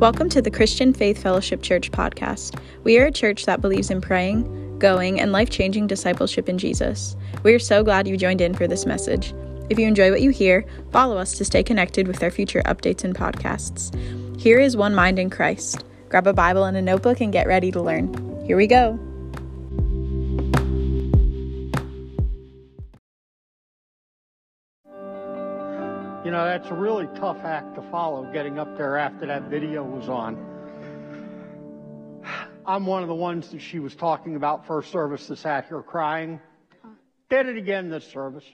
Welcome to the Christian Faith Fellowship Church podcast. We are a church that believes in praying, going, and life changing discipleship in Jesus. We are so glad you joined in for this message. If you enjoy what you hear, follow us to stay connected with our future updates and podcasts. Here is One Mind in Christ. Grab a Bible and a notebook and get ready to learn. Here we go. You know, that's a really tough act to follow, getting up there after that video was on. I'm one of the ones that she was talking about first service that sat here crying. Did it again this service.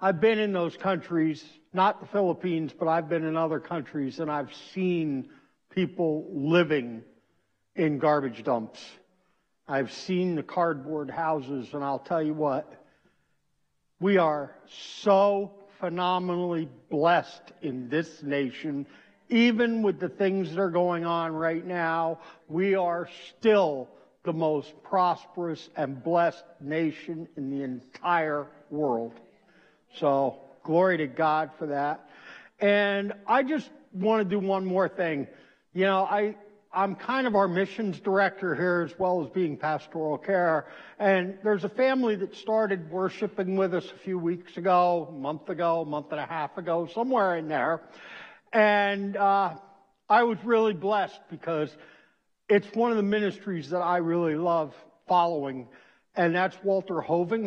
I've been in those countries, not the Philippines, but I've been in other countries and I've seen people living in garbage dumps. I've seen the cardboard houses and I'll tell you what, we are so phenomenally blessed in this nation. Even with the things that are going on right now, we are still the most prosperous and blessed nation in the entire world. So, glory to God for that. And I just want to do one more thing. You know, I, I'm kind of our missions director here as well as being pastoral care. And there's a family that started worshiping with us a few weeks ago, month ago, month and a half ago, somewhere in there. And uh, I was really blessed because it's one of the ministries that I really love following, and that's Walter Hoving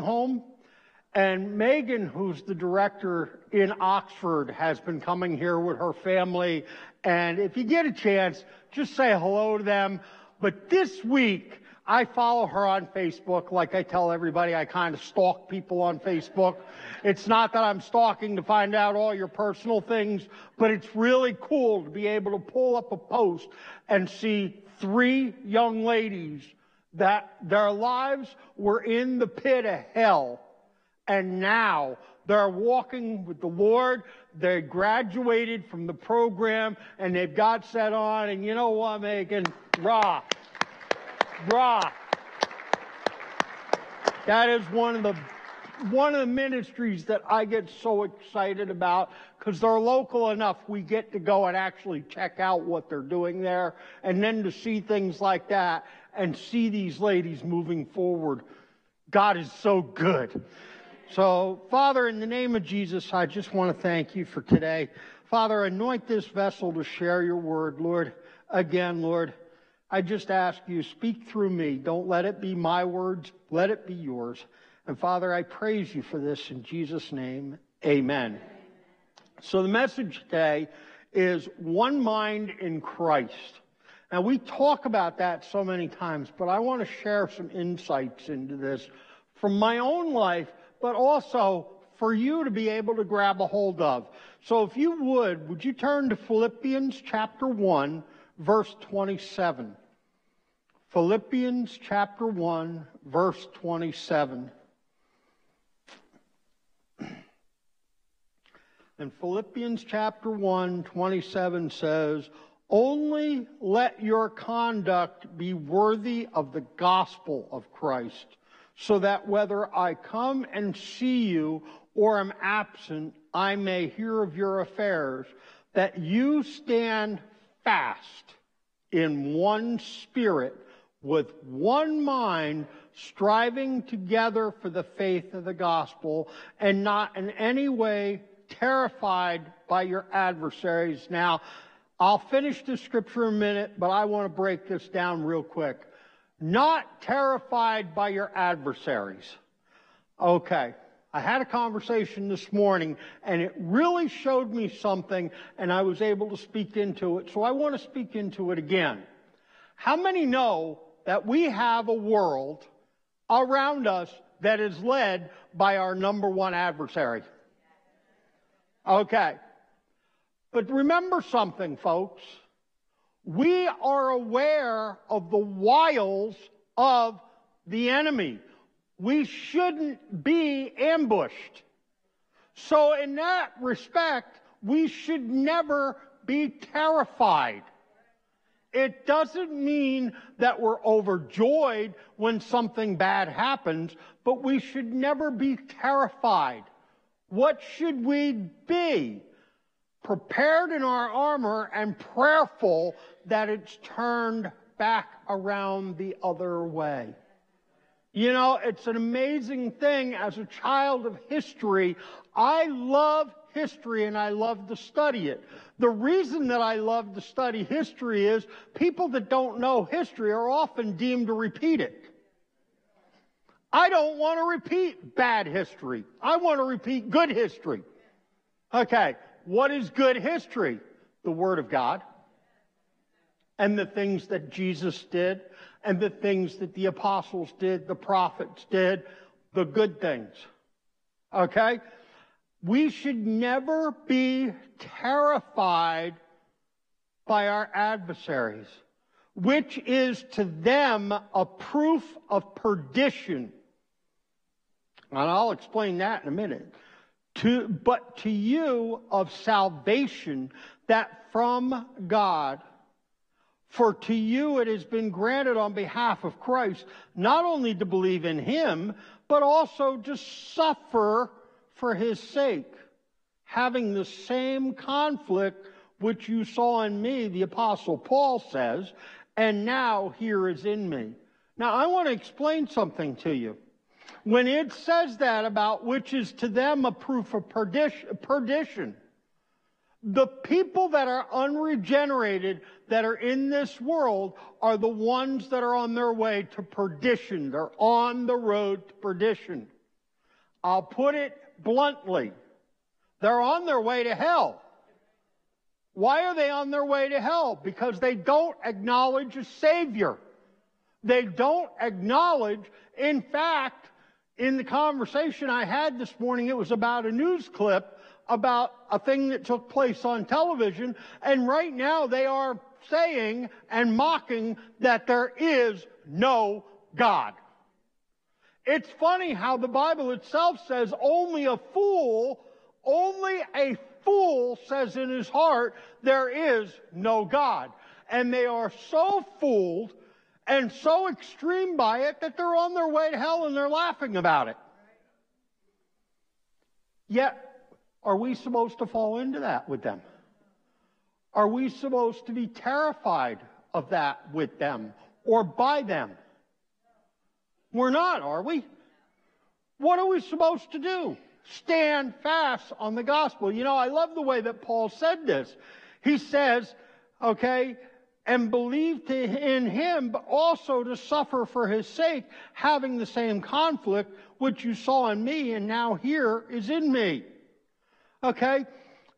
And Megan, who's the director in Oxford, has been coming here with her family. And if you get a chance, just say hello to them. But this week, I follow her on Facebook. Like I tell everybody, I kind of stalk people on Facebook. It's not that I'm stalking to find out all your personal things, but it's really cool to be able to pull up a post and see three young ladies that their lives were in the pit of hell. And now they're walking with the Lord. They graduated from the program and they've got set on. And you know what, Megan? Rah. Rah. That is one of the one of the ministries that I get so excited about because they're local enough. We get to go and actually check out what they're doing there and then to see things like that and see these ladies moving forward. God is so good. So, Father, in the name of Jesus, I just want to thank you for today. Father, anoint this vessel to share your word, Lord. Again, Lord, I just ask you, speak through me. Don't let it be my words, let it be yours. And Father, I praise you for this in Jesus' name. Amen. So the message today is one mind in Christ. Now we talk about that so many times, but I want to share some insights into this from my own life but also for you to be able to grab a hold of. So if you would, would you turn to Philippians chapter 1, verse 27? Philippians chapter 1, verse 27. And Philippians chapter 1, 27 says, Only let your conduct be worthy of the gospel of Christ so that whether I come and see you or am absent, I may hear of your affairs, that you stand fast in one spirit, with one mind, striving together for the faith of the gospel, and not in any way terrified by your adversaries. Now, I'll finish the scripture in a minute, but I want to break this down real quick not terrified by your adversaries. Okay. I had a conversation this morning and it really showed me something and I was able to speak into it. So I want to speak into it again. How many know that we have a world around us that is led by our number one adversary? Okay. But remember something, folks. We are aware of the wiles of the enemy. We shouldn't be ambushed. So in that respect, we should never be terrified. It doesn't mean that we're overjoyed when something bad happens, but we should never be terrified. What should we be? prepared in our armor and prayerful that it's turned back around the other way. You know, it's an amazing thing as a child of history. I love history and I love to study it. The reason that I love to study history is people that don't know history are often deemed to repeat it. I don't want to repeat bad history. I want to repeat good history. Okay. What is good history? The Word of God and the things that Jesus did and the things that the apostles did, the prophets did, the good things. Okay? We should never be terrified by our adversaries, which is to them a proof of perdition. And I'll explain that in a minute. To, but to you of salvation that from God for to you it has been granted on behalf of Christ not only to believe in him, but also to suffer for his sake, having the same conflict which you saw in me, the apostle Paul says, and now here is in me. Now I want to explain something to you. When it says that about which is to them a proof of perdition, the people that are unregenerated, that are in this world, are the ones that are on their way to perdition. They're on the road to perdition. I'll put it bluntly. They're on their way to hell. Why are they on their way to hell? Because they don't acknowledge a Savior. They don't acknowledge, in fact, in the conversation I had this morning, it was about a news clip about a thing that took place on television, and right now they are saying and mocking that there is no God. It's funny how the Bible itself says only a fool, only a fool says in his heart, there is no God. And they are so fooled and so extreme by it that they're on their way to hell and they're laughing about it. Yet are we supposed to fall into that with them? Are we supposed to be terrified of that with them or by them? We're not, are we? What are we supposed to do? Stand fast on the gospel. You know, I love the way that Paul said this. He says, okay, and believe in him, but also to suffer for his sake, having the same conflict which you saw in me and now here is in me. Okay?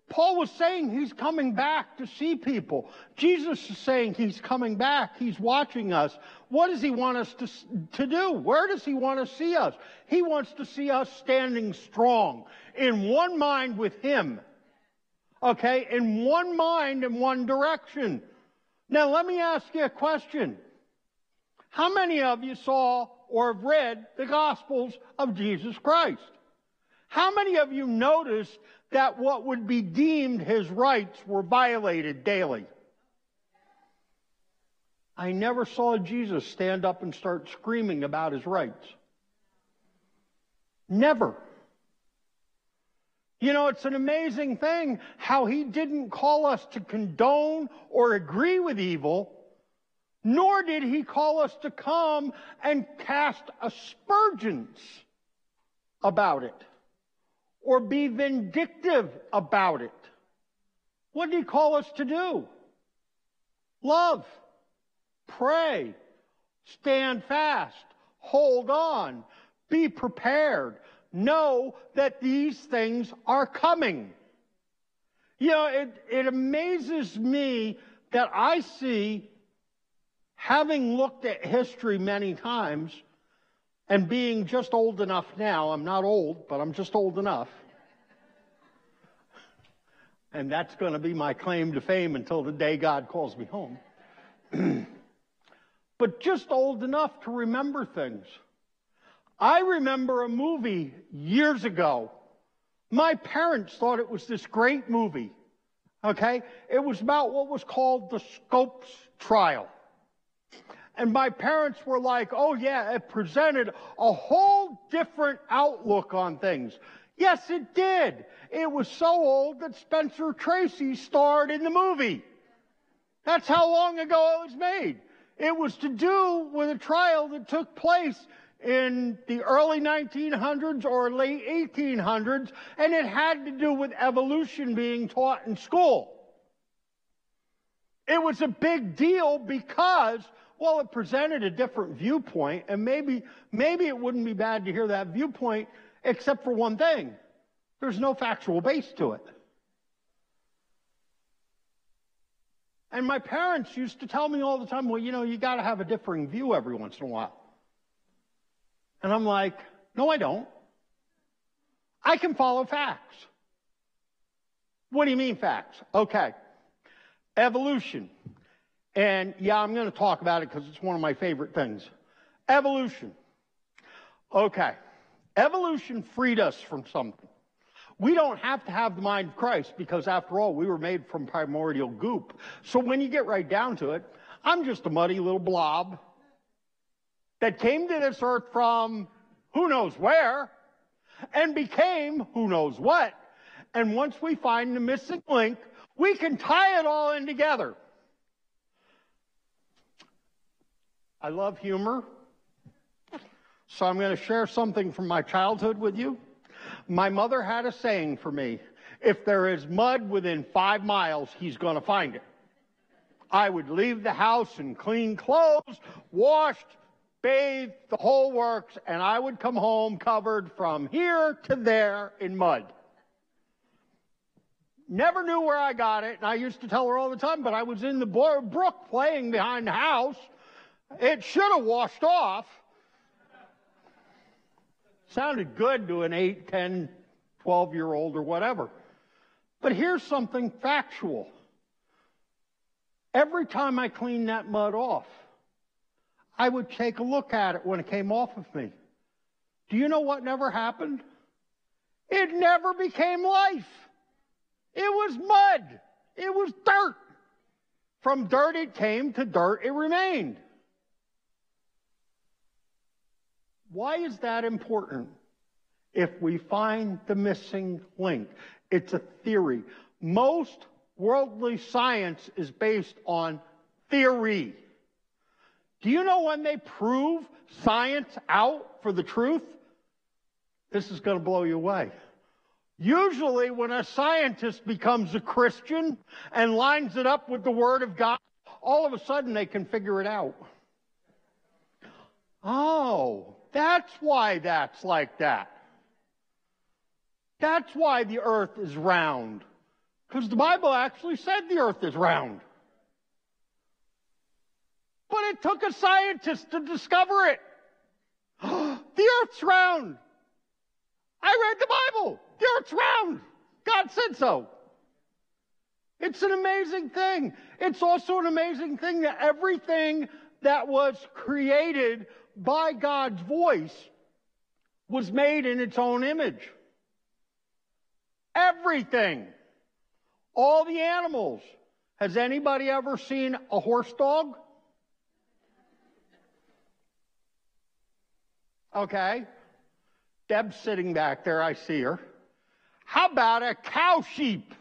Paul was saying he's coming back to see people. Jesus is saying he's coming back. He's watching us. What does he want us to, to do? Where does he want to see us? He wants to see us standing strong in one mind with him. Okay? In one mind in one direction. Now let me ask you a question. How many of you saw or have read the Gospels of Jesus Christ? How many of you noticed that what would be deemed his rights were violated daily. I never saw Jesus stand up and start screaming about his rights. Never. You know, it's an amazing thing how he didn't call us to condone or agree with evil, nor did he call us to come and cast aspersions about it or be vindictive about it. What did he call us to do? Love, pray, stand fast, hold on, be prepared, know that these things are coming. You know, it, it amazes me that I see, having looked at history many times, and being just old enough now, I'm not old, but I'm just old enough. And that's going to be my claim to fame until the day God calls me home. but just old enough to remember things. I remember a movie years ago. My parents thought it was this great movie. Okay? It was about what was called the Scopes trial. And my parents were like, oh yeah, it presented a whole different outlook on things. Yes, it did. It was so old that Spencer Tracy starred in the movie. That's how long ago it was made. It was to do with a trial that took place in the early 1900s or late 1800s, and it had to do with evolution being taught in school. It was a big deal because, well, it presented a different viewpoint, and maybe, maybe it wouldn't be bad to hear that viewpoint, except for one thing. There's no factual base to it. And my parents used to tell me all the time, well, you know, you got to have a differing view every once in a while. And I'm like, no, I don't. I can follow facts. What do you mean facts? Okay. Evolution. And yeah, I'm going to talk about it because it's one of my favorite things. Evolution. Okay. Evolution freed us from something. We don't have to have the mind of Christ because after all, we were made from primordial goop. So when you get right down to it, I'm just a muddy little blob that came to this earth from who knows where and became who knows what. And once we find the missing link, we can tie it all in together. I love humor. So I'm going to share something from my childhood with you. My mother had a saying for me. If there is mud within five miles, he's going to find it. I would leave the house in clean clothes, washed, bathed, the whole works, and I would come home covered from here to there in mud. Never knew where I got it, and I used to tell her all the time, but I was in the brook playing behind the house. It should have washed off. Sounded good to an 8, 10, 12 year old or whatever. But here's something factual. Every time I cleaned that mud off, I would take a look at it when it came off of me. Do you know what never happened? It never became life. It was mud. It was dirt. From dirt it came, to dirt it remained. Why is that important? If we find the missing link, it's a theory. Most worldly science is based on theory. Do you know when they prove science out for the truth? This is going to blow you away. Usually, when a scientist becomes a Christian and lines it up with the Word of God, all of a sudden they can figure it out. Oh, that's why that's like that. That's why the earth is round. Because the Bible actually said the earth is round. But it took a scientist to discover it. the earth's round. I read the Bible. The earth's round. God said so. It's an amazing thing. It's also an amazing thing that everything that was created by God's voice was made in its own image. Everything. All the animals. Has anybody ever seen a horse dog? Okay. Deb's sitting back there. I see her. How about a cow sheep?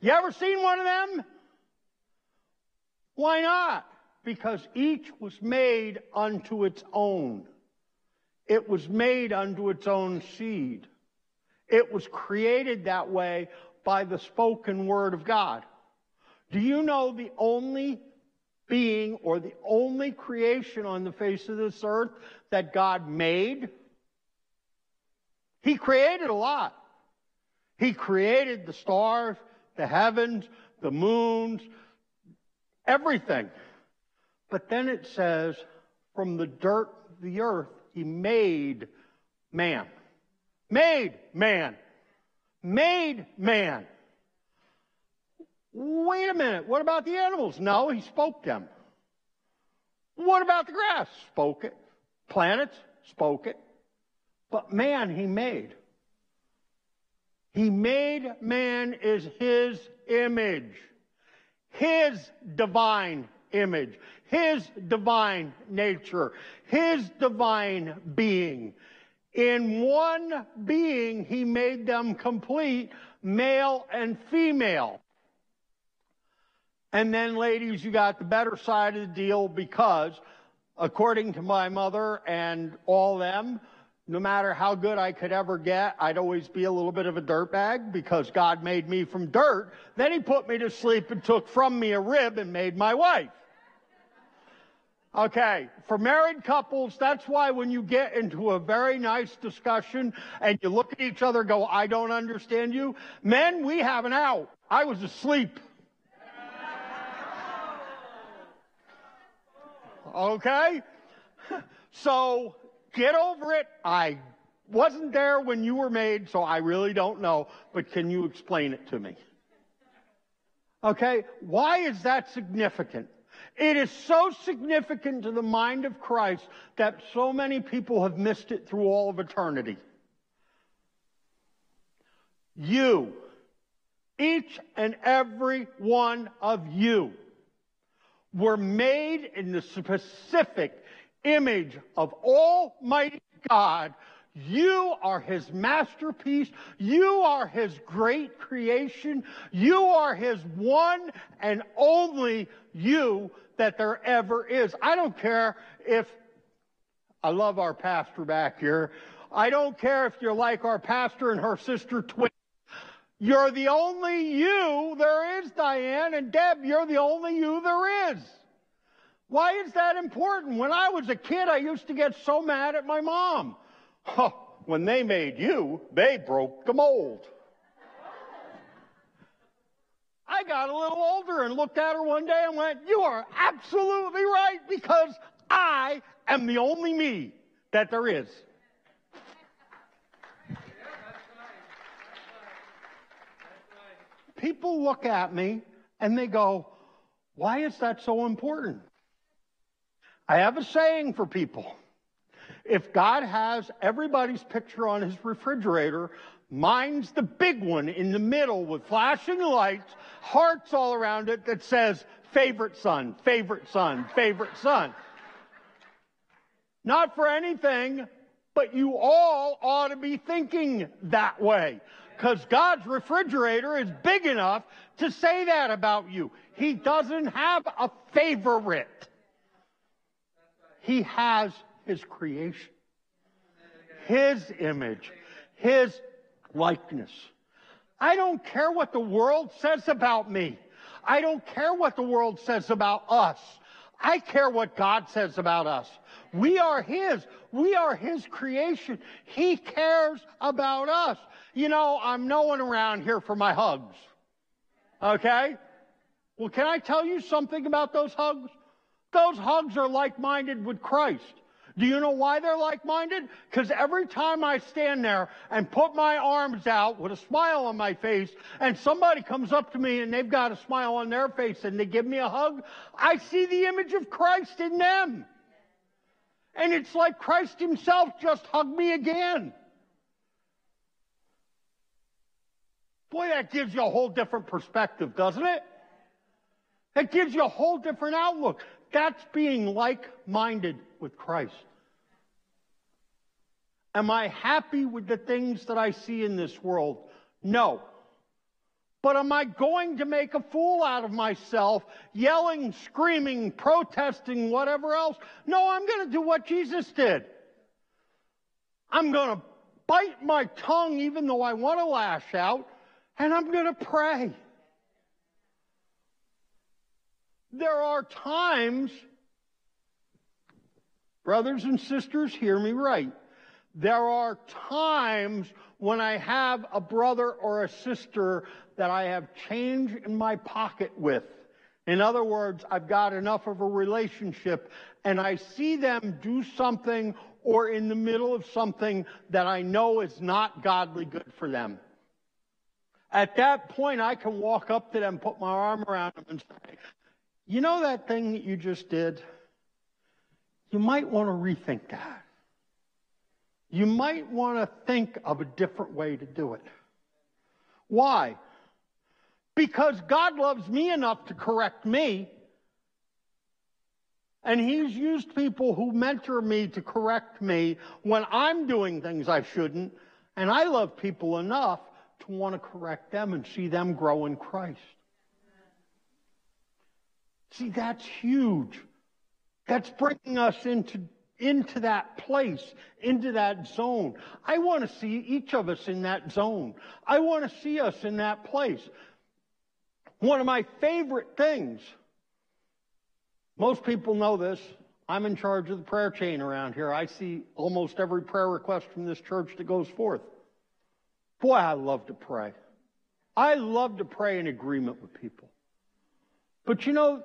You ever seen one of them? Why not? Because each was made unto its own. It was made unto its own seed. It was created that way by the spoken word of God. Do you know the only being or the only creation on the face of this earth that God made? He created a lot. He created the stars, the heavens, the moons, everything. But then it says, from the dirt of the earth, he made man. Made man. Made man. Wait a minute. What about the animals? No, he spoke them. What about the grass? Spoke it. Planets? Spoke it. But man he made. He made man is his image. His divine image. His divine nature. His divine being. In one being, he made them complete, male and female. And then, ladies, you got the better side of the deal because, according to my mother and all them, no matter how good I could ever get, I'd always be a little bit of a dirtbag because God made me from dirt. Then he put me to sleep and took from me a rib and made my wife. Okay, for married couples, that's why when you get into a very nice discussion and you look at each other go, I don't understand you. Men, we have an out. I was asleep. Okay? So get over it. I wasn't there when you were made, so I really don't know, but can you explain it to me? Okay? Why is that significant? It is so significant to the mind of Christ that so many people have missed it through all of eternity. You, each and every one of you, were made in the specific image of Almighty God. You are His masterpiece. You are His great creation. You are His one and only you that there ever is. I don't care if, I love our pastor back here. I don't care if you're like our pastor and her sister twin. You're the only you there is, Diane, and Deb, you're the only you there is. Why is that important? When I was a kid, I used to get so mad at my mom. Huh, when they made you, they broke the mold. I got a little older and looked at her one day and went, You are absolutely right because I am the only me that there is. People look at me and they go, Why is that so important? I have a saying for people. If God has everybody's picture on his refrigerator, mine's the big one in the middle with flashing lights, hearts all around it that says, favorite son, favorite son, favorite son. Not for anything, but you all ought to be thinking that way. Because God's refrigerator is big enough to say that about you. He doesn't have a favorite. He has his creation, his image, his likeness. I don't care what the world says about me. I don't care what the world says about us. I care what God says about us. We are His. We are His creation. He cares about us. You know, I'm no one around here for my hugs. Okay? Well, can I tell you something about those hugs? Those hugs are like-minded with Christ. Do you know why they're like-minded? Because every time I stand there and put my arms out with a smile on my face and somebody comes up to me and they've got a smile on their face and they give me a hug, I see the image of Christ in them. And it's like Christ himself just hugged me again. Boy, that gives you a whole different perspective, doesn't it? It gives you a whole different outlook. That's being like-minded with Christ. Am I happy with the things that I see in this world? No. But am I going to make a fool out of myself, yelling, screaming, protesting, whatever else? No, I'm going to do what Jesus did. I'm going to bite my tongue even though I want to lash out, and I'm going to pray. There are times, brothers and sisters, hear me right. There are times when I have a brother or a sister that I have change in my pocket with. In other words, I've got enough of a relationship and I see them do something or in the middle of something that I know is not godly good for them. At that point, I can walk up to them, put my arm around them and say, you know that thing that you just did? You might want to rethink that. You might want to think of a different way to do it. Why? Because God loves me enough to correct me. And he's used people who mentor me to correct me when I'm doing things I shouldn't. And I love people enough to want to correct them and see them grow in Christ. See, that's huge. That's bringing us into, into that place, into that zone. I want to see each of us in that zone. I want to see us in that place. One of my favorite things, most people know this, I'm in charge of the prayer chain around here. I see almost every prayer request from this church that goes forth. Boy, I love to pray. I love to pray in agreement with people. But you know,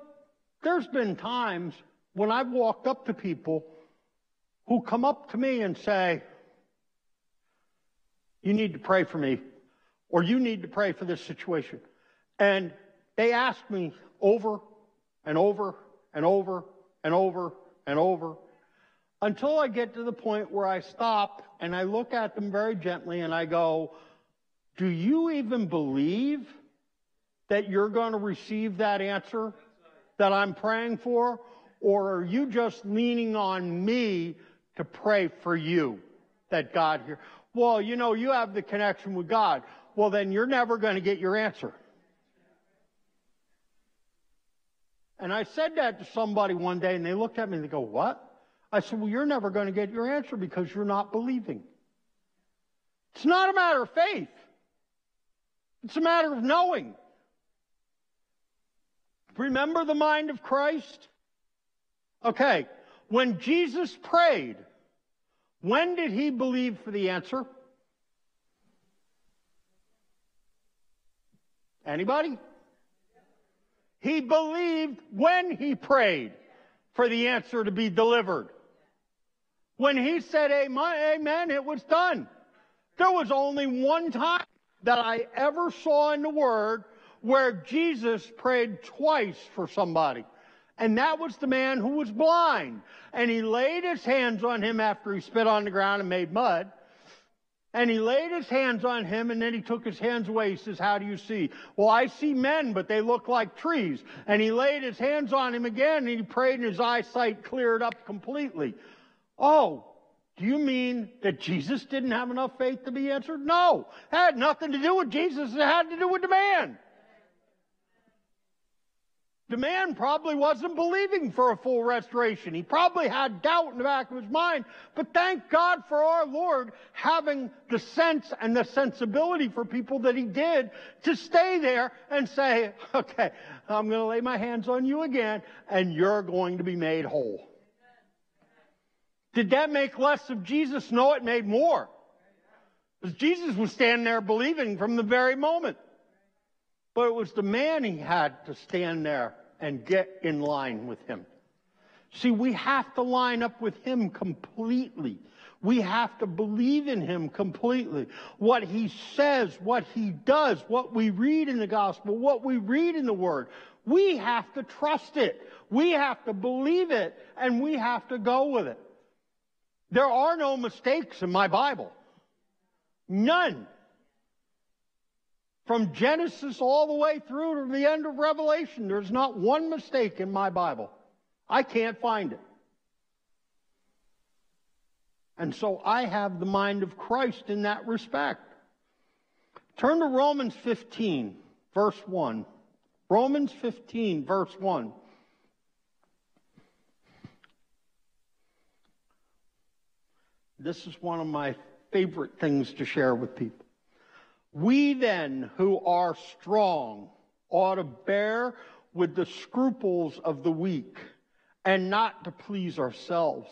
there's been times when I've walked up to people who come up to me and say, You need to pray for me, or you need to pray for this situation. And they ask me over and over and over and over and over until I get to the point where I stop and I look at them very gently and I go, Do you even believe that you're going to receive that answer? that I'm praying for? Or are you just leaning on me to pray for you that God hear? Well, you know, you have the connection with God. Well, then you're never going to get your answer. And I said that to somebody one day and they looked at me and they go, what? I said, well, you're never going to get your answer because you're not believing. It's not a matter of faith. It's a matter of knowing. Remember the mind of Christ? Okay, when Jesus prayed, when did he believe for the answer? Anybody? He believed when he prayed for the answer to be delivered. When he said amen, it was done. There was only one time that I ever saw in the Word where Jesus prayed twice for somebody. And that was the man who was blind. And he laid his hands on him after he spit on the ground and made mud. And he laid his hands on him and then he took his hands away. He says, How do you see? Well, I see men, but they look like trees. And he laid his hands on him again and he prayed and his eyesight cleared up completely. Oh, do you mean that Jesus didn't have enough faith to be answered? No. It had nothing to do with Jesus. It had to do with the man. The man probably wasn't believing for a full restoration. He probably had doubt in the back of his mind. But thank God for our Lord having the sense and the sensibility for people that he did to stay there and say, okay, I'm going to lay my hands on you again and you're going to be made whole. Did that make less of Jesus? No, it made more. Because Jesus was standing there believing from the very moment. But it was the man he had to stand there and get in line with him. See, we have to line up with him completely. We have to believe in him completely. What he says, what he does, what we read in the gospel, what we read in the word, we have to trust it. We have to believe it and we have to go with it. There are no mistakes in my Bible. None. From Genesis all the way through to the end of Revelation, there's not one mistake in my Bible. I can't find it. And so I have the mind of Christ in that respect. Turn to Romans 15, verse 1. Romans 15, verse 1. This is one of my favorite things to share with people. We then, who are strong, ought to bear with the scruples of the weak and not to please ourselves.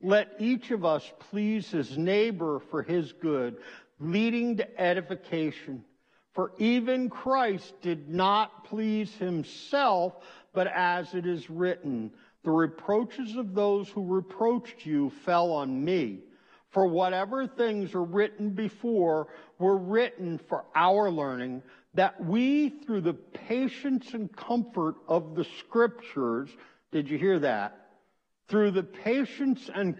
Let each of us please his neighbor for his good, leading to edification. For even Christ did not please himself, but as it is written, the reproaches of those who reproached you fell on me. For whatever things are written before were written for our learning, that we, through the patience and comfort of the scriptures, did you hear that? Through the patience and,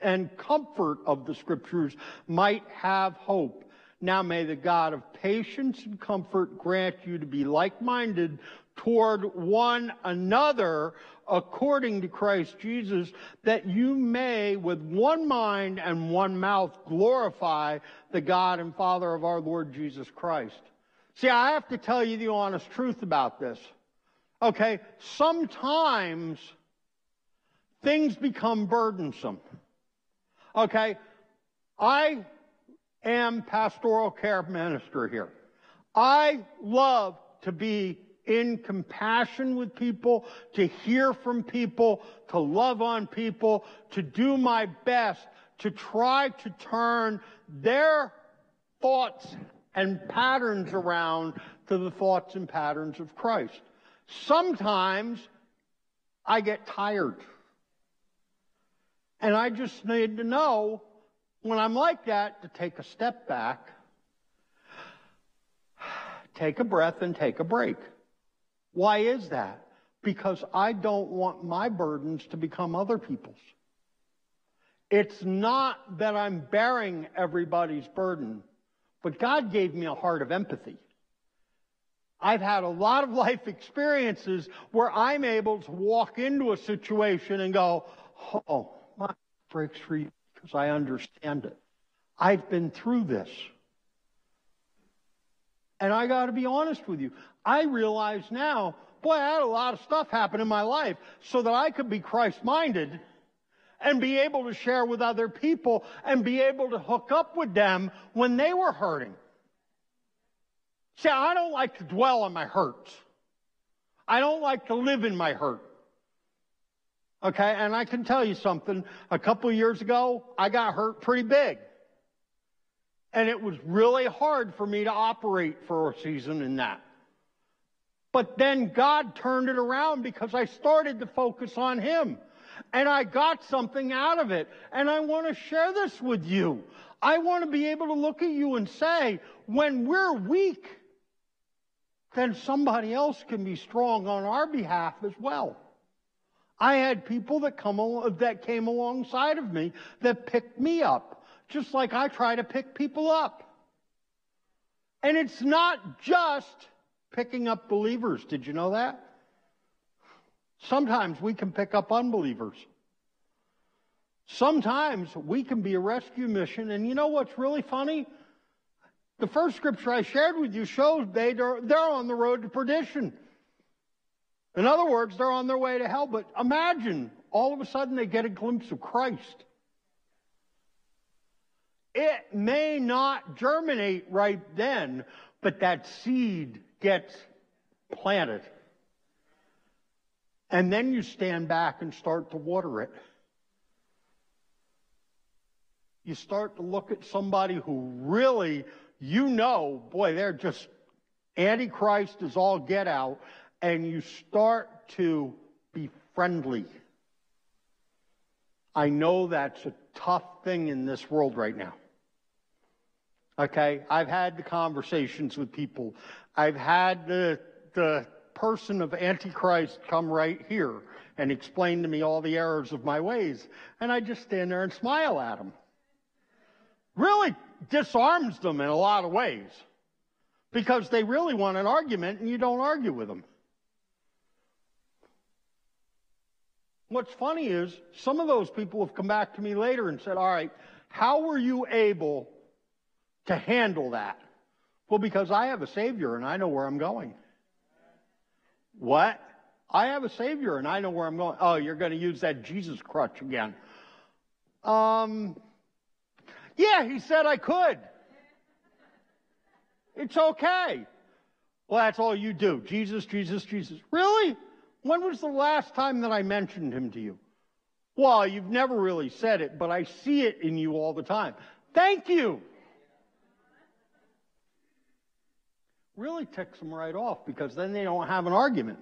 and comfort of the scriptures might have hope. Now may the God of patience and comfort grant you to be like-minded toward one another according to Christ Jesus, that you may with one mind and one mouth glorify the God and Father of our Lord Jesus Christ. See, I have to tell you the honest truth about this. Okay, sometimes things become burdensome. Okay, I am pastoral care minister here. I love to be in compassion with people, to hear from people, to love on people, to do my best to try to turn their thoughts and patterns around to the thoughts and patterns of Christ. Sometimes I get tired. And I just need to know when I'm like that to take a step back, take a breath, and take a break. Why is that? Because I don't want my burdens to become other people's. It's not that I'm bearing everybody's burden, but God gave me a heart of empathy. I've had a lot of life experiences where I'm able to walk into a situation and go, oh, my heart breaks for you because I understand it. I've been through this. And I got to be honest with you. I realize now, boy, I had a lot of stuff happen in my life so that I could be Christ minded and be able to share with other people and be able to hook up with them when they were hurting. See, I don't like to dwell on my hurts. I don't like to live in my hurt. Okay, and I can tell you something. A couple years ago, I got hurt pretty big. And it was really hard for me to operate for a season in that. But then God turned it around because I started to focus on Him. And I got something out of it. And I want to share this with you. I want to be able to look at you and say, when we're weak, then somebody else can be strong on our behalf as well. I had people that come that came alongside of me that picked me up, just like I try to pick people up. And it's not just picking up believers. Did you know that? Sometimes we can pick up unbelievers. Sometimes we can be a rescue mission. And you know what's really funny? The first scripture I shared with you shows they, they're, they're on the road to perdition. In other words, they're on their way to hell. But imagine all of a sudden they get a glimpse of Christ. It may not germinate right then, but that seed gets planted. And then you stand back and start to water it. You start to look at somebody who really, you know, boy, they're just Antichrist is all get out, and you start to be friendly. I know that's a tough thing in this world right now. Okay, I've had the conversations with people. I've had the, the person of Antichrist come right here and explain to me all the errors of my ways. And I just stand there and smile at them. Really disarms them in a lot of ways because they really want an argument and you don't argue with them. What's funny is some of those people have come back to me later and said, all right, how were you able to handle that? Well, because I have a Savior and I know where I'm going. What? I have a Savior and I know where I'm going. Oh, you're going to use that Jesus crutch again. Um, yeah, he said I could. It's okay. Well, that's all you do. Jesus, Jesus, Jesus. Really? When was the last time that I mentioned him to you? Well, you've never really said it, but I see it in you all the time. Thank you. Really ticks them right off because then they don't have an argument.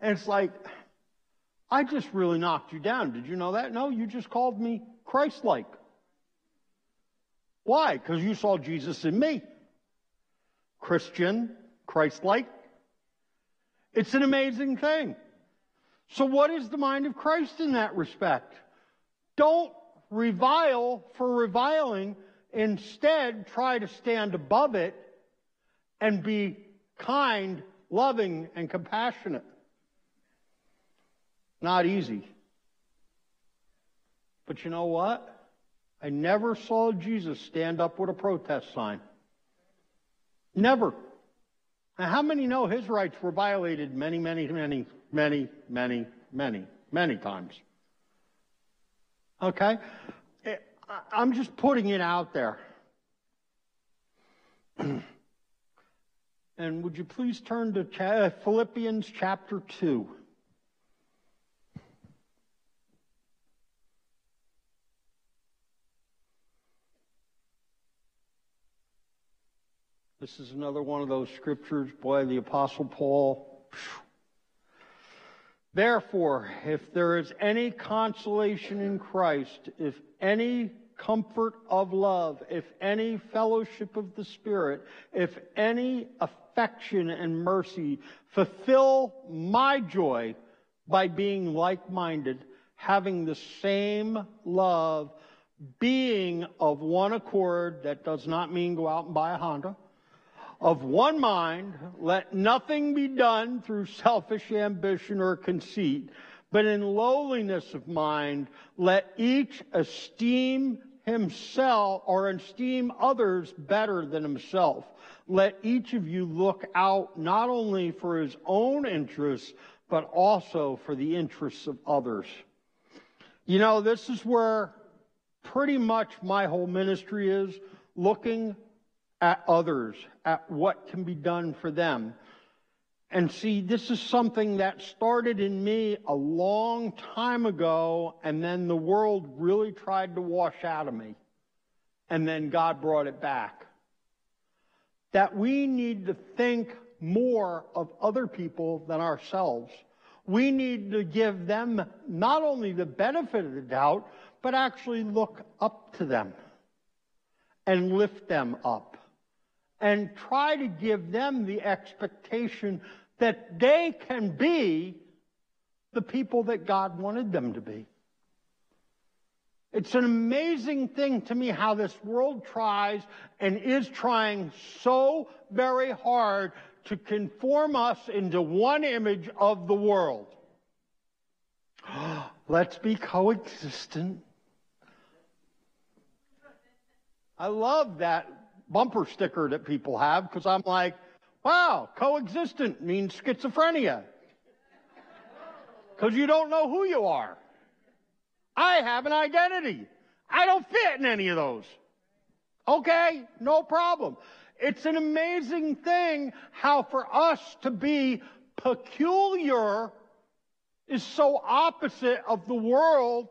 And it's like, I just really knocked you down. Did you know that? No, you just called me Christ like. Why? Because you saw Jesus in me. Christian, Christ like. It's an amazing thing. So, what is the mind of Christ in that respect? Don't revile for reviling Instead, try to stand above it and be kind, loving, and compassionate. Not easy. But you know what? I never saw Jesus stand up with a protest sign. Never. Now, how many know his rights were violated many, many, many, many, many, many, many times? Okay? I'm just putting it out there. and would you please turn to uh, Philippians chapter 2? This is another one of those scriptures. Boy, the Apostle Paul. Therefore, if there is any consolation in Christ, if any comfort of love, if any fellowship of the Spirit, if any affection and mercy, fulfill my joy by being like-minded, having the same love, being of one accord. That does not mean go out and buy a Honda of one mind, let nothing be done through selfish ambition or conceit, but in lowliness of mind, let each esteem himself or esteem others better than himself. Let each of you look out not only for his own interests, but also for the interests of others. You know, this is where pretty much my whole ministry is looking at others, at what can be done for them. And see, this is something that started in me a long time ago, and then the world really tried to wash out of me. And then God brought it back. That we need to think more of other people than ourselves. We need to give them not only the benefit of the doubt, but actually look up to them and lift them up and try to give them the expectation that they can be the people that God wanted them to be. It's an amazing thing to me how this world tries and is trying so very hard to conform us into one image of the world. Let's be coexistent. I love that bumper sticker that people have because I'm like, wow, coexistent means schizophrenia. Because you don't know who you are. I have an identity. I don't fit in any of those. Okay, no problem. It's an amazing thing how for us to be peculiar is so opposite of the world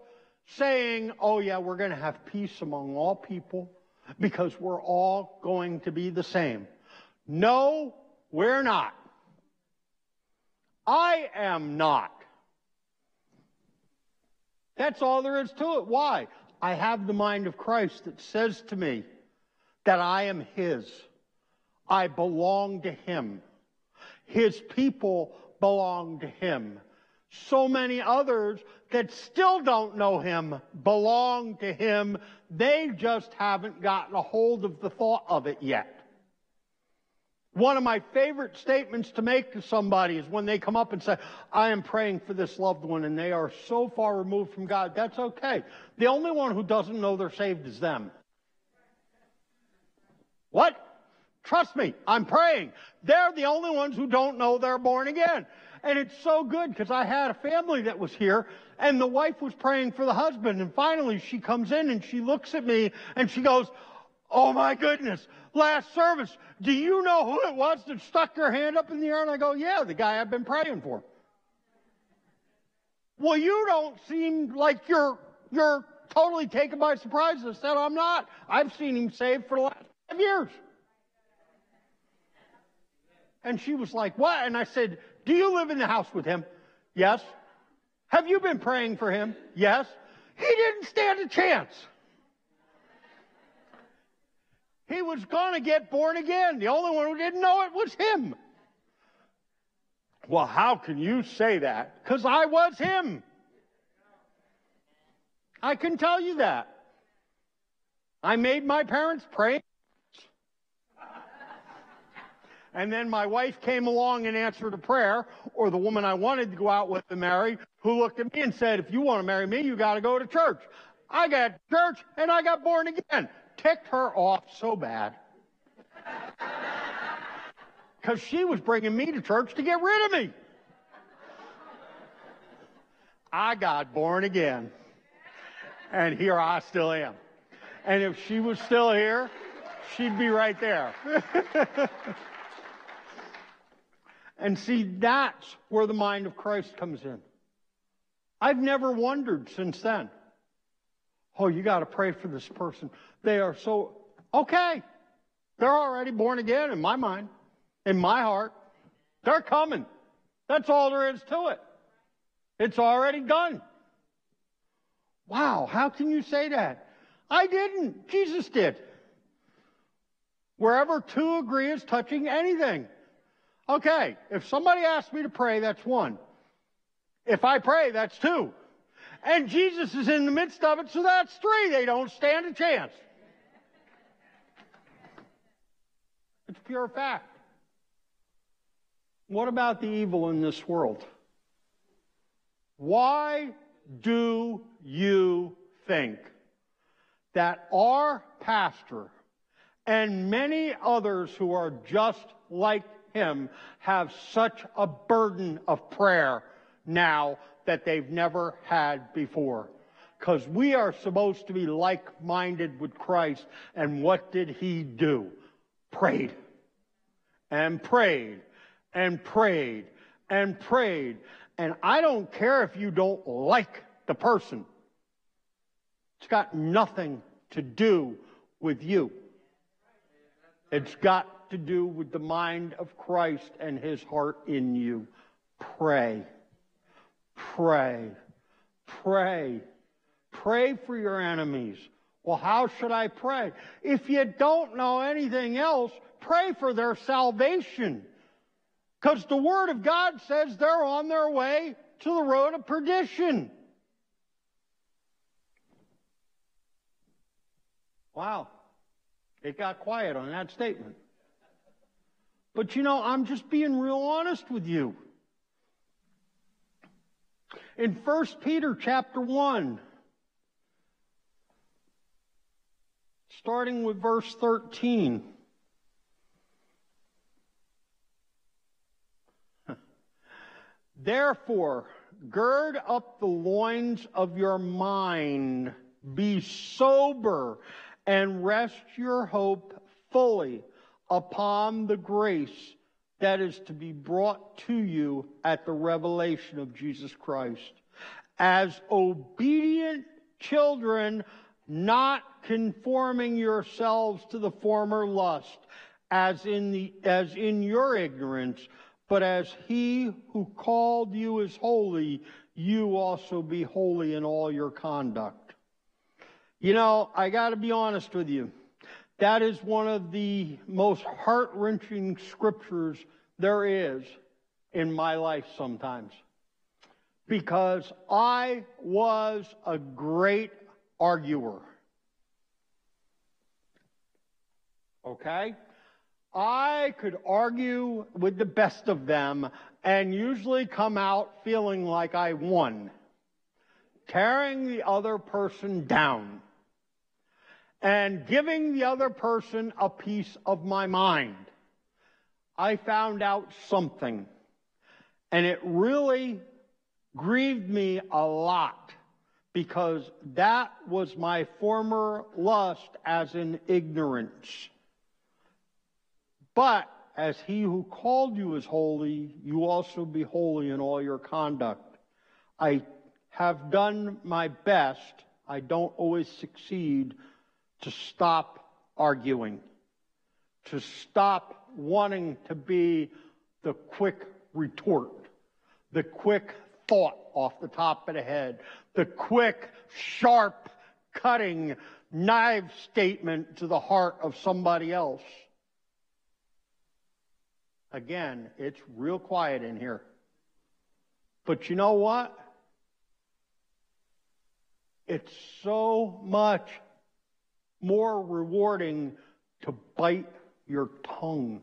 saying, oh yeah, we're going to have peace among all people because we're all going to be the same. No, we're not. I am not. That's all there is to it. Why? I have the mind of Christ that says to me that I am His. I belong to Him. His people belong to Him. So many others that still don't know Him belong to Him. They just haven't gotten a hold of the thought of it yet. One of my favorite statements to make to somebody is when they come up and say, I am praying for this loved one and they are so far removed from God. That's okay. The only one who doesn't know they're saved is them. What? Trust me, I'm praying. They're the only ones who don't know they're born again. And it's so good because I had a family that was here and the wife was praying for the husband. And finally she comes in and she looks at me and she goes, Oh my goodness, last service, do you know who it was that stuck their hand up in the air? And I go, Yeah, the guy I've been praying for. Well, you don't seem like you're, you're totally taken by surprise. I said, I'm not. I've seen him saved for the last five years. And she was like, What? And I said, Do you live in the house with him? Yes. Have you been praying for him? Yes. He didn't stand a chance. He was going to get born again. The only one who didn't know it was him. Well, how can you say that? Because I was him. I can tell you that. I made my parents pray. And then my wife came along and answered a prayer, or the woman I wanted to go out with to marry, who looked at me and said, if you want to marry me, you got to go to church. I got church and I got born again. Ticked her off so bad. Because she was bringing me to church to get rid of me. I got born again. And here I still am. And if she was still here, she'd be right there. and see, that's where the mind of Christ comes in. I've never wondered since then. Oh, you got to pray for this person. They are so, okay. They're already born again in my mind, in my heart. They're coming. That's all there is to it. It's already done. Wow, how can you say that? I didn't. Jesus did. Wherever two agree is touching anything. Okay, if somebody asks me to pray, that's one. If I pray, that's two. And Jesus is in the midst of it, so that's three. They don't stand a chance. It's pure fact. What about the evil in this world? Why do you think that our pastor and many others who are just like him have such a burden of prayer now that they've never had before. Because we are supposed to be like-minded with Christ. And what did he do? Prayed. And prayed. And prayed. And prayed. And I don't care if you don't like the person. It's got nothing to do with you. It's got to do with the mind of Christ and his heart in you. Pray. Pray. Pray. Pray for your enemies. Well, how should I pray? If you don't know anything else, pray for their salvation. Because the Word of God says they're on their way to the road of perdition. Wow. It got quiet on that statement. But you know, I'm just being real honest with you. In 1 Peter chapter 1, starting with verse 13. Therefore, gird up the loins of your mind, be sober, and rest your hope fully upon the grace that is to be brought to you at the revelation of Jesus Christ. As obedient children, not conforming yourselves to the former lust, as in the, as in your ignorance, but as he who called you is holy, you also be holy in all your conduct. You know, I gotta be honest with you. That is one of the most heart wrenching scriptures there is in my life sometimes. Because I was a great arguer. Okay? I could argue with the best of them and usually come out feeling like I won, tearing the other person down and giving the other person a piece of my mind, I found out something. And it really grieved me a lot because that was my former lust as in ignorance. But as he who called you is holy, you also be holy in all your conduct. I have done my best. I don't always succeed to stop arguing, to stop wanting to be the quick retort, the quick thought off the top of the head, the quick, sharp, cutting knife statement to the heart of somebody else. Again, it's real quiet in here. But you know what? It's so much more rewarding to bite your tongue.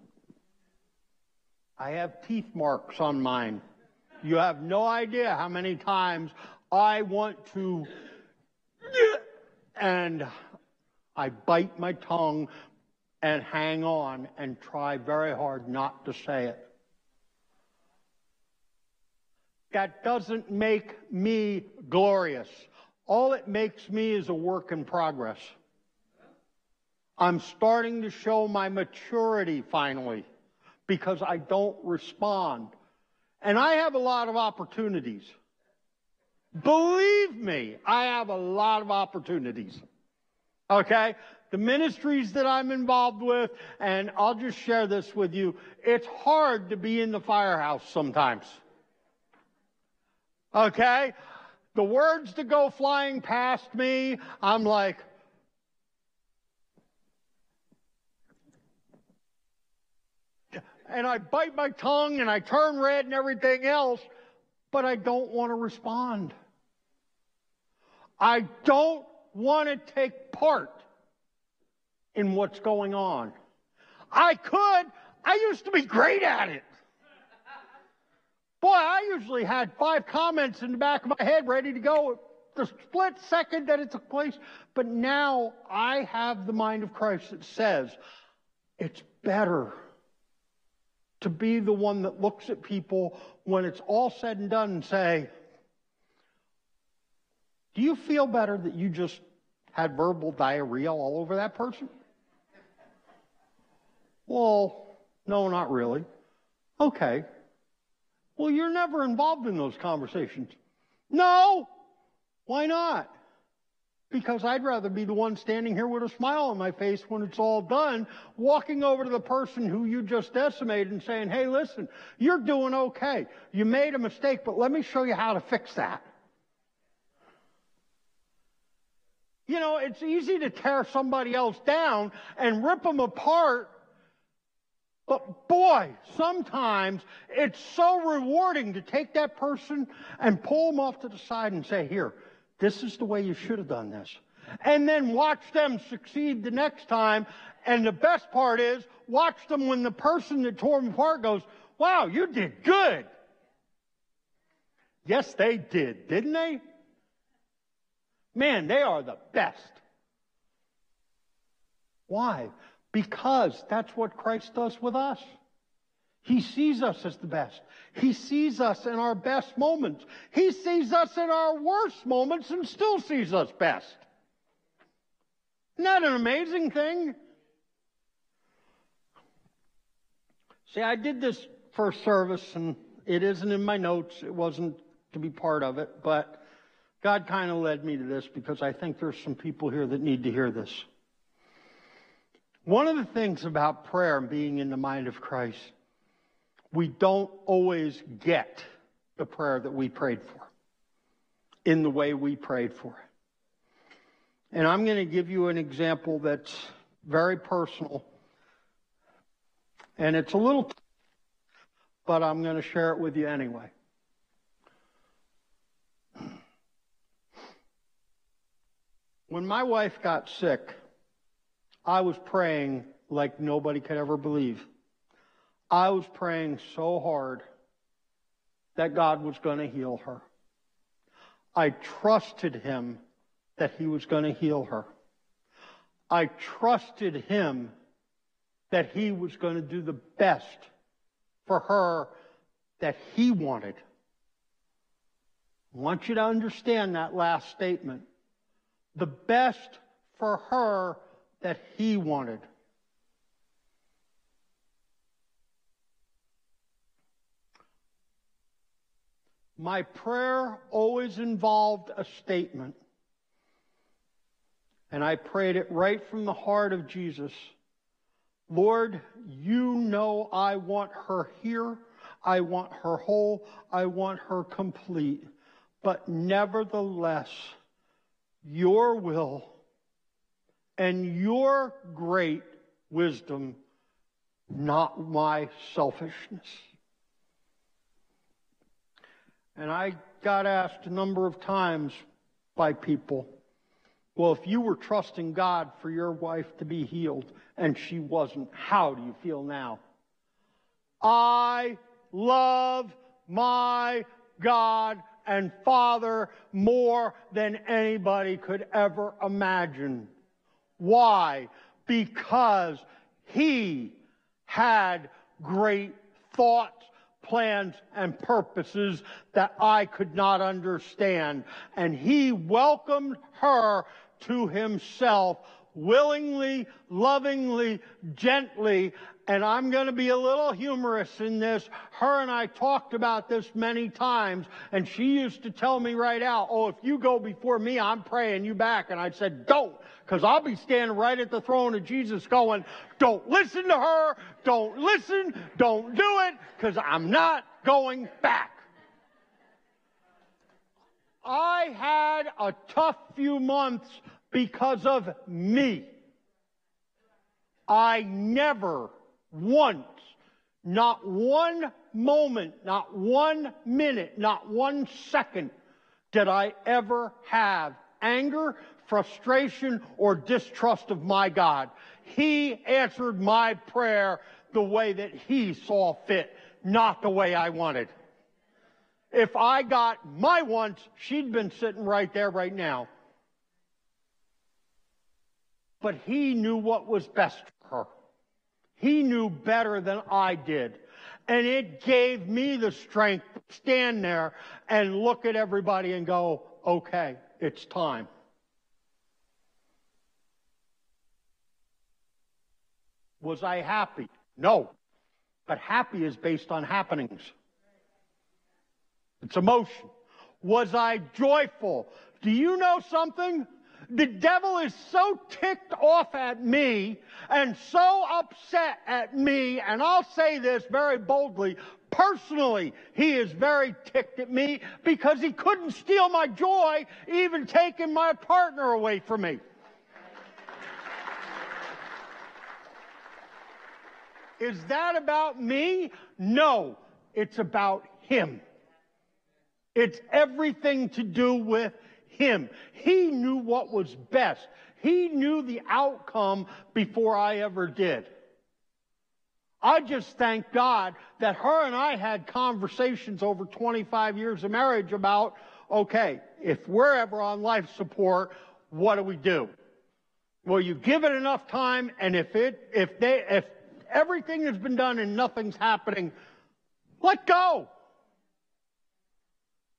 I have teeth marks on mine. You have no idea how many times I want to, and I bite my tongue and hang on and try very hard not to say it. That doesn't make me glorious. All it makes me is a work in progress. I'm starting to show my maturity finally because I don't respond. And I have a lot of opportunities. Believe me, I have a lot of opportunities. Okay? The ministries that I'm involved with, and I'll just share this with you. It's hard to be in the firehouse sometimes. Okay? The words that go flying past me, I'm like, and I bite my tongue and I turn red and everything else, but I don't want to respond. I don't want to take part in what's going on. I could. I used to be great at it. Boy, I usually had five comments in the back of my head ready to go the split second that it took place. But now I have the mind of Christ that says it's better to be the one that looks at people when it's all said and done and say, Do you feel better that you just had verbal diarrhea all over that person? Well, no, not really. Okay. Well, you're never involved in those conversations. No! Why not? Because I'd rather be the one standing here with a smile on my face when it's all done, walking over to the person who you just decimated and saying, hey, listen, you're doing okay. You made a mistake, but let me show you how to fix that. You know, it's easy to tear somebody else down and rip them apart. But boy, sometimes it's so rewarding to take that person and pull them off to the side and say, here, this is the way you should have done this. And then watch them succeed the next time. And the best part is, watch them when the person that tore them apart goes, wow, you did good. Yes, they did, didn't they? Man, they are the best. Why? Because that's what Christ does with us. He sees us as the best. He sees us in our best moments. He sees us in our worst moments and still sees us best. Isn't that an amazing thing? See, I did this first service and it isn't in my notes. It wasn't to be part of it, but God kind of led me to this because I think there's some people here that need to hear this. One of the things about prayer and being in the mind of Christ we don't always get the prayer that we prayed for in the way we prayed for it. And I'm going to give you an example that's very personal. And it's a little, but I'm going to share it with you anyway. When my wife got sick, I was praying like nobody could ever believe. I was praying so hard that God was going to heal her. I trusted him that he was going to heal her. I trusted him that he was going to do the best for her that he wanted. I want you to understand that last statement. The best for her that he wanted. My prayer always involved a statement. And I prayed it right from the heart of Jesus. Lord, you know I want her here. I want her whole. I want her complete. But nevertheless, your will and your great wisdom, not my selfishness. And I got asked a number of times by people, Well, if you were trusting God for your wife to be healed and she wasn't, how do you feel now? I love my God and Father more than anybody could ever imagine. Why? Because He had great thoughts, plans, and purposes that I could not understand. And He welcomed her to Himself willingly, lovingly, gently, and I'm going to be a little humorous in this. Her and I talked about this many times, and she used to tell me right out, oh, if you go before me, I'm praying you back. And I said, don't, because I'll be standing right at the throne of Jesus going, don't listen to her, don't listen, don't do it, because I'm not going back. I had a tough few months because of me. I never once, not one moment, not one minute, not one second did I ever have anger, frustration, or distrust of my God. He answered my prayer the way that He saw fit, not the way I wanted. If I got my wants, she'd been sitting right there right now. But He knew what was best for her. He knew better than I did. And it gave me the strength to stand there and look at everybody and go, okay, it's time. Was I happy? No. But happy is based on happenings. It's emotion. Was I joyful? Do you know something? The devil is so ticked off at me and so upset at me, and I'll say this very boldly, personally, he is very ticked at me because he couldn't steal my joy, even taking my partner away from me. Is that about me? No, it's about him. It's everything to do with him. He knew what was best. He knew the outcome before I ever did. I just thank God that her and I had conversations over 25 years of marriage about, okay, if we're ever on life support, what do we do? Well, you give it enough time, and if it, if they, if everything has been done and nothing's happening, let go.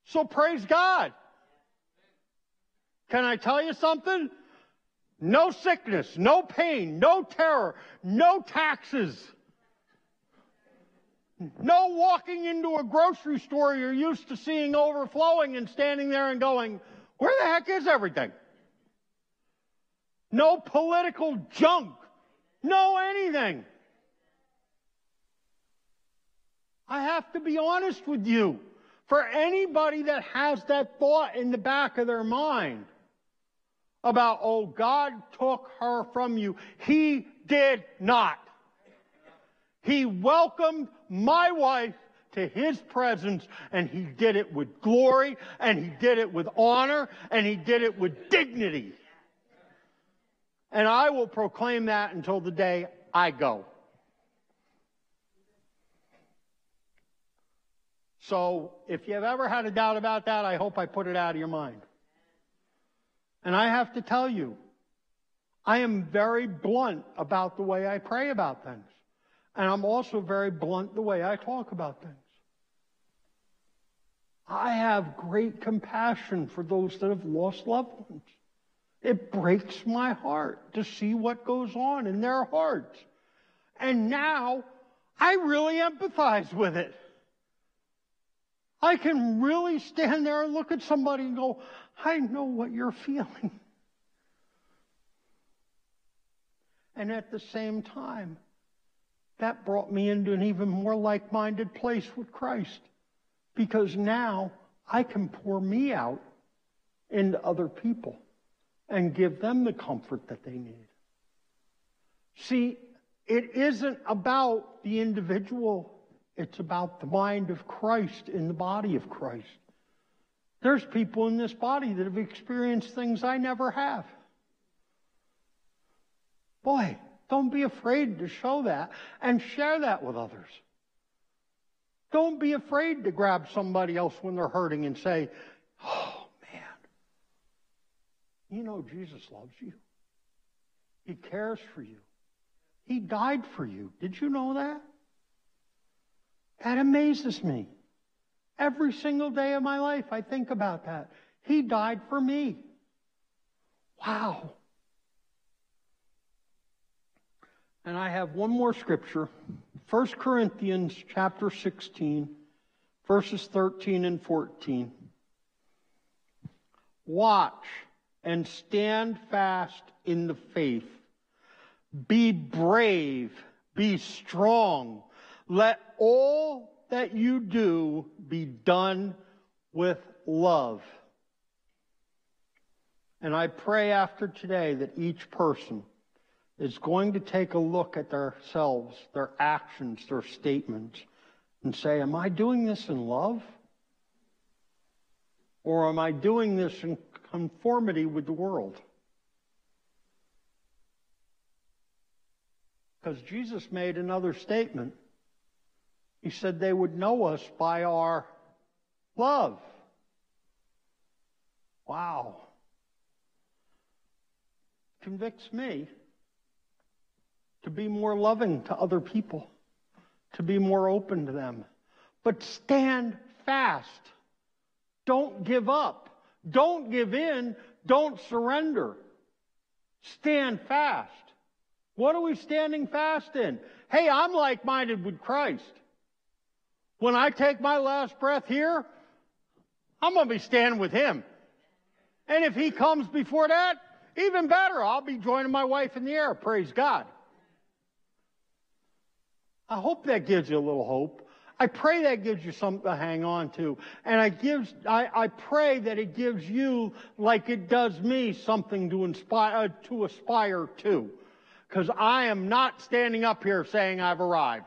So praise God. Can I tell you something? No sickness, no pain, no terror, no taxes. No walking into a grocery store you're used to seeing overflowing and standing there and going, where the heck is everything? No political junk. No anything. I have to be honest with you. For anybody that has that thought in the back of their mind, about, oh, God took her from you. He did not. He welcomed my wife to his presence and he did it with glory and he did it with honor and he did it with dignity. And I will proclaim that until the day I go. So if you've ever had a doubt about that, I hope I put it out of your mind. And I have to tell you, I am very blunt about the way I pray about things. And I'm also very blunt the way I talk about things. I have great compassion for those that have lost loved ones. It breaks my heart to see what goes on in their hearts. And now I really empathize with it. I can really stand there and look at somebody and go, I know what you're feeling. And at the same time, that brought me into an even more like minded place with Christ. Because now I can pour me out into other people and give them the comfort that they need. See, it isn't about the individual, it's about the mind of Christ in the body of Christ. There's people in this body that have experienced things I never have. Boy, don't be afraid to show that and share that with others. Don't be afraid to grab somebody else when they're hurting and say, Oh, man, you know Jesus loves you. He cares for you. He died for you. Did you know that? That amazes me. Every single day of my life, I think about that. He died for me. Wow. And I have one more scripture. 1 Corinthians chapter 16, verses 13 and 14. Watch and stand fast in the faith. Be brave. Be strong. Let all that you do be done with love. And I pray after today that each person is going to take a look at themselves, their actions, their statements, and say, Am I doing this in love? Or am I doing this in conformity with the world? Because Jesus made another statement. He said they would know us by our love. Wow. Convicts me to be more loving to other people, to be more open to them. But stand fast. Don't give up. Don't give in. Don't surrender. Stand fast. What are we standing fast in? Hey, I'm like minded with Christ. When I take my last breath here, I'm going to be standing with Him. And if He comes before that, even better. I'll be joining my wife in the air. Praise God. I hope that gives you a little hope. I pray that gives you something to hang on to. And I gives, I, I pray that it gives you, like it does me, something to inspire, uh, to aspire to. Cause I am not standing up here saying I've arrived.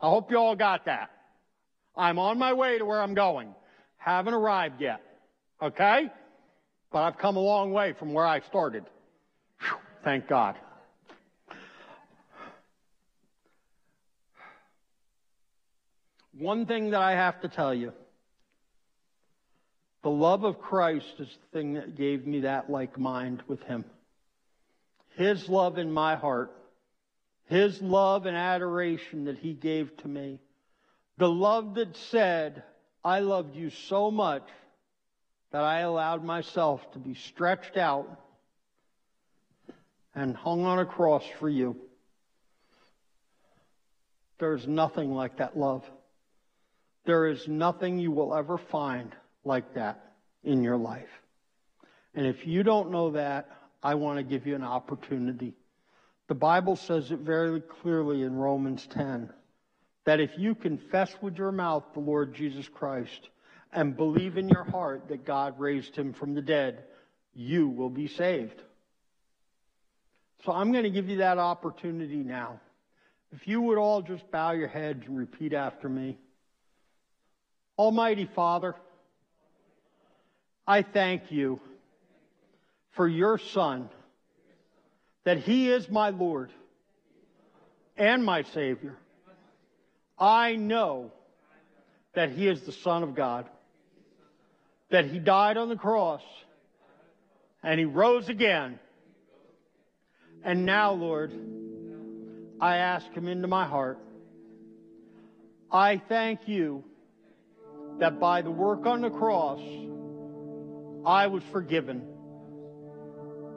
I hope you all got that. I'm on my way to where I'm going. Haven't arrived yet. Okay? But I've come a long way from where I started. Whew, thank God. One thing that I have to tell you the love of Christ is the thing that gave me that like mind with Him. His love in my heart, His love and adoration that He gave to me, the love that said, I loved you so much that I allowed myself to be stretched out and hung on a cross for you. There's nothing like that love. There is nothing you will ever find like that in your life. And if you don't know that, I want to give you an opportunity. The Bible says it very clearly in Romans 10 that if you confess with your mouth the Lord Jesus Christ and believe in your heart that God raised him from the dead, you will be saved. So I'm going to give you that opportunity now. If you would all just bow your heads and repeat after me. Almighty Father, I thank you for your Son, that He is my Lord and my Savior. I know that He is the Son of God, that He died on the cross and He rose again. And now, Lord, I ask Him into my heart. I thank you that by the work on the cross, I was forgiven.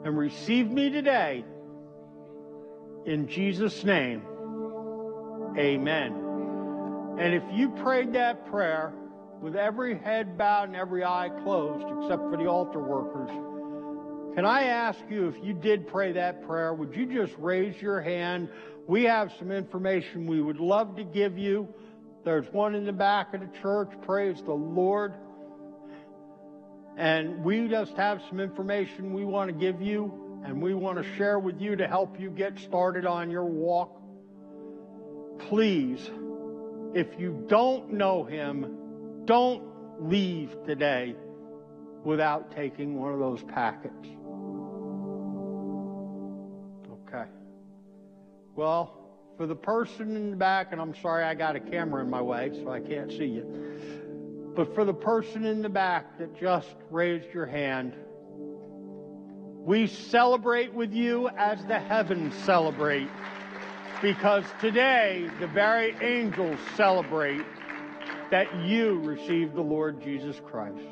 And receive me today in Jesus' name. Amen. And if you prayed that prayer with every head bowed and every eye closed, except for the altar workers, can I ask you if you did pray that prayer, would you just raise your hand? We have some information we would love to give you. There's one in the back of the church. Praise the Lord. And we just have some information we want to give you and we want to share with you to help you get started on your walk. Please, if you don't know him, don't leave today without taking one of those packets. Okay. Well, for the person in the back, and I'm sorry I got a camera in my way, so I can't see you. But for the person in the back that just raised your hand, we celebrate with you as the heavens celebrate. Because today, the very angels celebrate that you received the Lord Jesus Christ.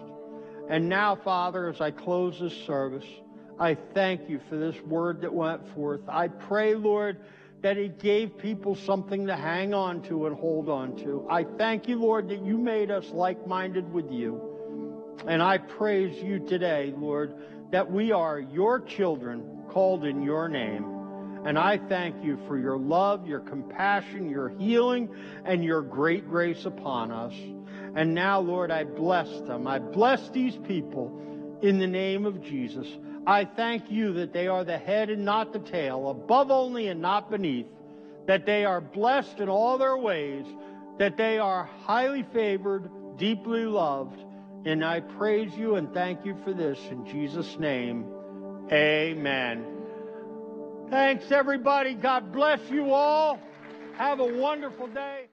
And now, Father, as I close this service, I thank you for this word that went forth. I pray, Lord, that it gave people something to hang on to and hold on to. I thank you, Lord, that you made us like minded with you. And I praise you today, Lord, that we are your children called in your name. And I thank you for your love, your compassion, your healing, and your great grace upon us. And now, Lord, I bless them. I bless these people in the name of Jesus. I thank you that they are the head and not the tail, above only and not beneath, that they are blessed in all their ways, that they are highly favored, deeply loved. And I praise you and thank you for this in Jesus' name. Amen. Thanks, everybody. God bless you all. Have a wonderful day.